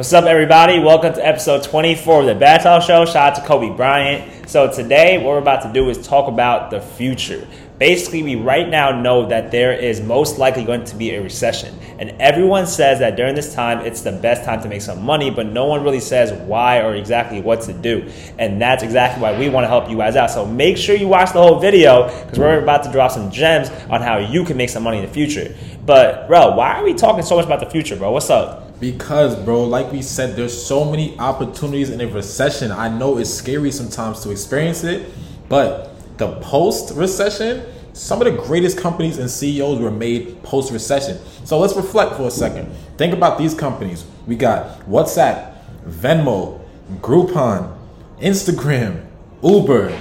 What's up, everybody? Welcome to episode 24 of the Bag Talk Show. Shout out to Kobe Bryant. So, today, what we're about to do is talk about the future. Basically, we right now know that there is most likely going to be a recession. And everyone says that during this time, it's the best time to make some money, but no one really says why or exactly what to do. And that's exactly why we want to help you guys out. So, make sure you watch the whole video because we're about to drop some gems on how you can make some money in the future. But, bro, why are we talking so much about the future, bro? What's up? Because, bro, like we said, there's so many opportunities in a recession. I know it's scary sometimes to experience it, but the post recession, some of the greatest companies and CEOs were made post recession. So let's reflect for a second. Think about these companies. We got WhatsApp, Venmo, Groupon, Instagram, Uber,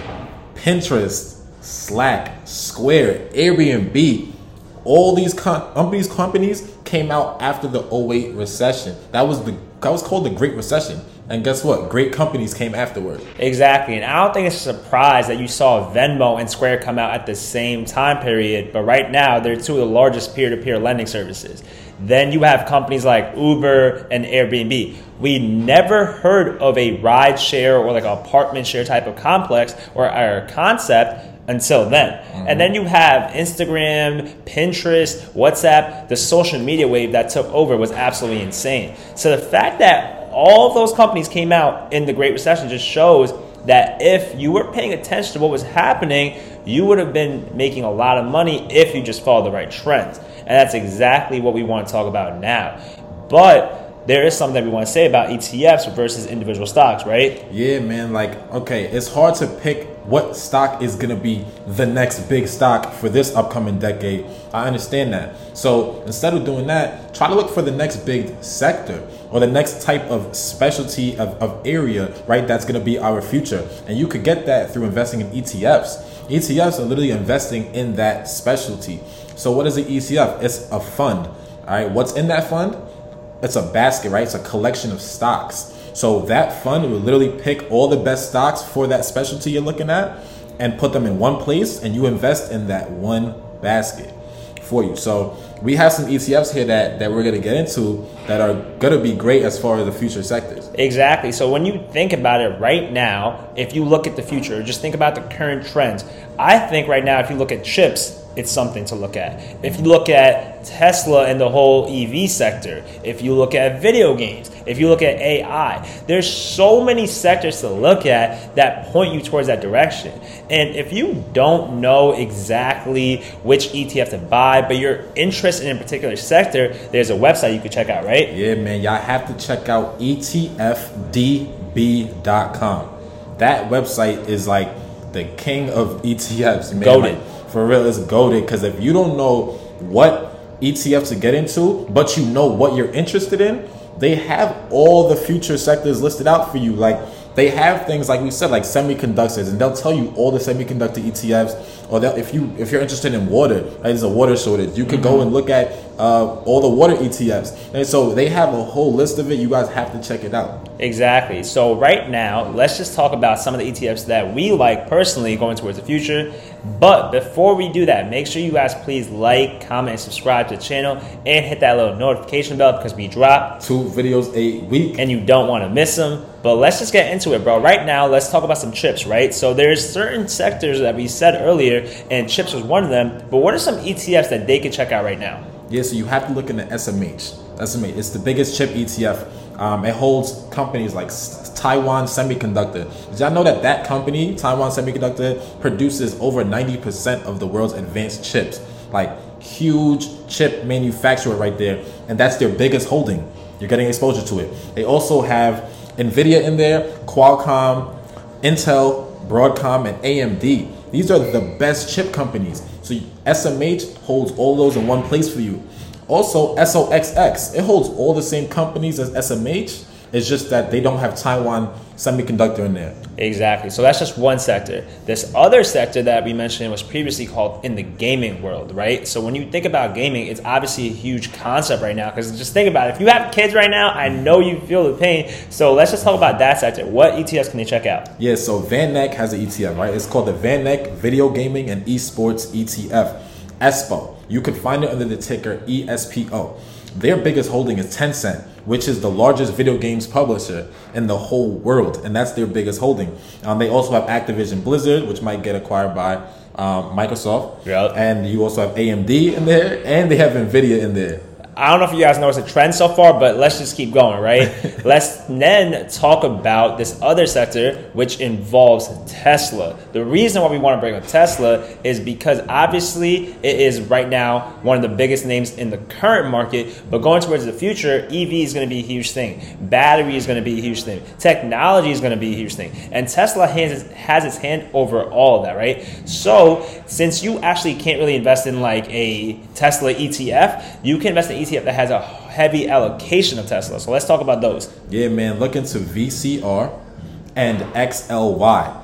Pinterest, Slack, Square, Airbnb. All these com- these companies came out after the 08 recession. That was the that was called the Great Recession. And guess what? Great companies came afterward. Exactly. And I don't think it's a surprise that you saw Venmo and Square come out at the same time period, but right now they're two of the largest peer to peer lending services. Then you have companies like Uber and Airbnb. We never heard of a ride share or like an apartment share type of complex or, or concept until then. Mm-hmm. And then you have Instagram, Pinterest, WhatsApp, the social media wave that took over was absolutely insane. So the fact that all of those companies came out in the Great Recession just shows that if you were paying attention to what was happening, you would have been making a lot of money if you just followed the right trends. And that's exactly what we want to talk about now. But there is something that we want to say about ETFs versus individual stocks, right? Yeah, man. Like, okay, it's hard to pick what stock is going to be the next big stock for this upcoming decade. I understand that. So instead of doing that, try to look for the next big sector or the next type of specialty of, of area, right? That's going to be our future. And you could get that through investing in ETFs. ETFs are literally investing in that specialty. So what is an ETF? It's a fund. All right. What's in that fund? It's a basket, right? It's a collection of stocks. So that fund will literally pick all the best stocks for that specialty you're looking at and put them in one place and you invest in that one basket for you. So we have some ETFs here that, that we're going to get into that are going to be great as far as the future sectors. Exactly. So when you think about it right now, if you look at the future, just think about the current trends. I think right now, if you look at chips, it's something to look at. If you look at Tesla and the whole EV sector, if you look at video games, if you look at AI, there's so many sectors to look at that point you towards that direction. And if you don't know exactly which ETF to buy, but you're interested in a particular sector, there's a website you can check out, right? Yeah, man. Y'all have to check out etfdb.com. That website is like the king of ETFs, man. Goated. Like, for real, it's goaded. Because if you don't know what ETF to get into, but you know what you're interested in, they have all the future sectors listed out for you. Like they have things like we said, like semiconductors, and they'll tell you all the semiconductor ETFs. Or if you if you're interested in water, right, there's a water shortage. You could mm-hmm. go and look at uh, all the water ETFs, and so they have a whole list of it. You guys have to check it out. Exactly. So right now, let's just talk about some of the ETFs that we like personally going towards the future. But before we do that, make sure you guys please like, comment, and subscribe to the channel, and hit that little notification bell because we drop two videos a week, and you don't want to miss them. But let's just get into it, bro. Right now, let's talk about some chips, right? So there's certain sectors that we said earlier, and chips was one of them. But what are some ETFs that they can check out right now? Yeah, so you have to look in the SMH. SMH, it's the biggest chip ETF. Um, it holds companies like Taiwan Semiconductor. Did y'all know that that company, Taiwan Semiconductor, produces over 90% of the world's advanced chips? Like huge chip manufacturer right there, and that's their biggest holding. You're getting exposure to it. They also have Nvidia in there, Qualcomm, Intel, Broadcom, and AMD. These are the best chip companies. So SMH holds all those in one place for you. Also, SOXX, it holds all the same companies as SMH, it's just that they don't have Taiwan semiconductor in there. Exactly. So that's just one sector. This other sector that we mentioned was previously called in the gaming world, right? So when you think about gaming, it's obviously a huge concept right now because just think about it. If you have kids right now, I know you feel the pain. So let's just talk about that sector. What ETFs can they check out? Yeah, so VanEck has an ETF, right? It's called the VanEck Video Gaming and Esports ETF, ESPO. You can find it under the ticker ESPO. Their biggest holding is Tencent which is the largest video games publisher in the whole world, and that's their biggest holding. Um, they also have Activision Blizzard, which might get acquired by um, Microsoft, Yep. and you also have AMD in there, and they have Nvidia in there. I don't know if you guys noticed a trend so far, but let's just keep going, right? let's then talk about this other sector, which involves Tesla. The reason why we want to bring up Tesla is because obviously it is right now one of the biggest names in the current market, but going towards the future, EV is going to be a huge thing. Battery is going to be a huge thing. Technology is going to be a huge thing. And Tesla has, has its hand over all of that, right? So since you actually can't really invest in like a Tesla ETF, you can invest in an ETF that has a heavy allocation of Tesla. So let's talk about those. Yeah, man, look into VCR and XLY.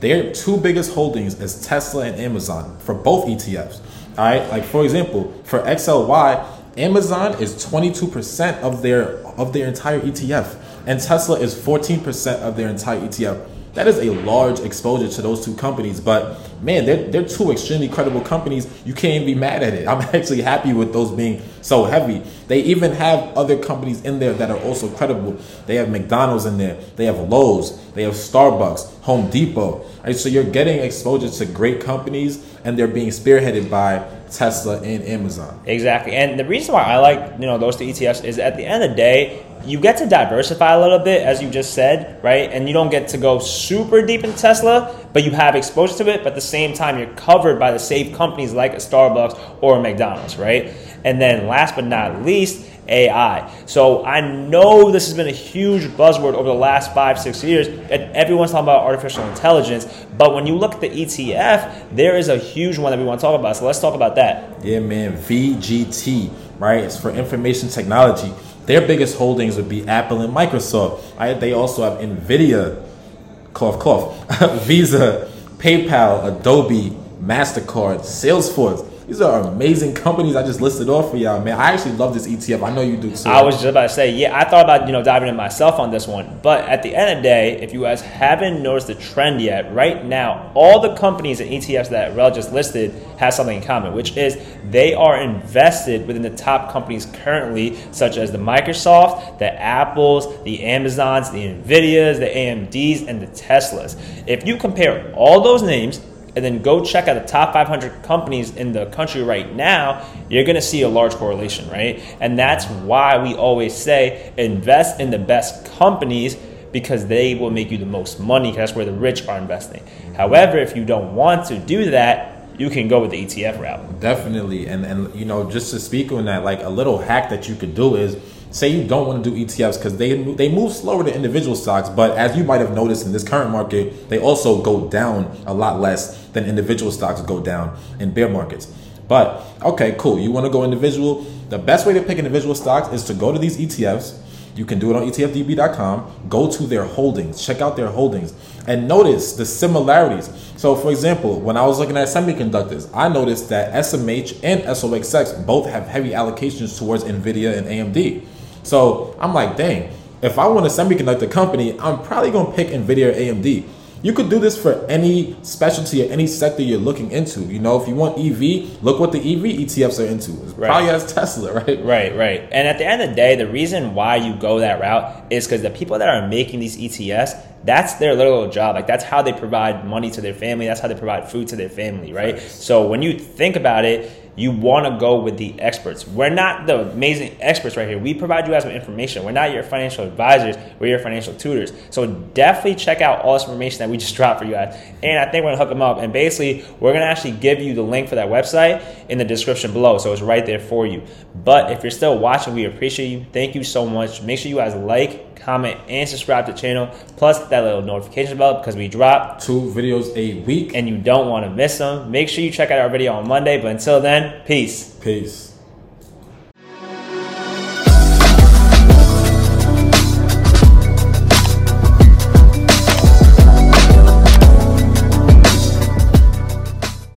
Their two biggest holdings is Tesla and Amazon for both ETFs. All right, like for example, for XLY, Amazon is 22% of their of their entire ETF, and Tesla is 14% of their entire ETF. That is a large exposure to those two companies, but man, they're, they're two extremely credible companies. You can't be mad at it. I'm actually happy with those being so heavy. They even have other companies in there that are also credible. They have McDonald's in there, they have Lowe's, they have Starbucks, Home Depot. Right? So you're getting exposure to great companies, and they're being spearheaded by Tesla and Amazon. Exactly. And the reason why I like, you know, those two ETFs is at the end of the day, you get to diversify a little bit, as you just said, right? And you don't get to go super deep in Tesla, but you have exposure to it, but at the same time, you're covered by the safe companies like a Starbucks or a McDonald's, right? And then last but not least, AI. So I know this has been a huge buzzword over the last five, six years, and everyone's talking about artificial intelligence. But when you look at the ETF, there is a huge one that we want to talk about. So let's talk about that. Yeah, man, VGT, right? It's for information technology. Their biggest holdings would be Apple and Microsoft. They also have Nvidia, cough, cough, Visa, PayPal, Adobe, Mastercard, Salesforce. These are amazing companies I just listed off for y'all, man. I actually love this ETF. I know you do too. I was just about to say, yeah, I thought about you know diving in myself on this one, but at the end of the day, if you guys haven't noticed the trend yet, right now, all the companies and ETFs that Rel just listed has something in common, which is they are invested within the top companies currently, such as the Microsoft, the Apples, the Amazons, the Nvidias, the AMDs, and the Teslas. If you compare all those names and then go check out the top 500 companies in the country right now, you're going to see a large correlation, right? And that's why we always say invest in the best companies because they will make you the most money because that's where the rich are investing. However, if you don't want to do that, you can go with the ETF route. Definitely, and and you know, just to speak on that, like a little hack that you could do is say you don't want to do ETFs because they they move slower than individual stocks, but as you might have noticed in this current market, they also go down a lot less than individual stocks go down in bear markets. But okay, cool. You want to go individual? The best way to pick individual stocks is to go to these ETFs. You can do it on etfdb.com. Go to their holdings, check out their holdings, and notice the similarities. So, for example, when I was looking at semiconductors, I noticed that SMH and SOXX both have heavy allocations towards NVIDIA and AMD. So, I'm like, dang, if I want a semiconductor company, I'm probably going to pick NVIDIA or AMD. You could do this for any specialty or any sector you're looking into. You know, if you want EV, look what the EV ETFs are into. It Right. probably has Tesla, right? Right, right. And at the end of the day, the reason why you go that route is because the people that are making these ETFs, that's their little job. Like that's how they provide money to their family. That's how they provide food to their family, right? So when you think about it, you want to go with the experts. We're not the amazing experts right here. We provide you guys with information. We're not your financial advisors. We're your financial tutors. So definitely check out all this information that we just dropped for you guys. And I think we're gonna hook them up. And basically, we're gonna actually give you the link for that website in the description below. So it's right there for you. But if you're still watching, we appreciate you. Thank you so much. Make sure you guys like, comment, and subscribe to the channel. Plus that little notification bell because we drop Two videos a week. and you don't want to miss them. Make sure you check out our video on Monday. But until then, peace. Peace.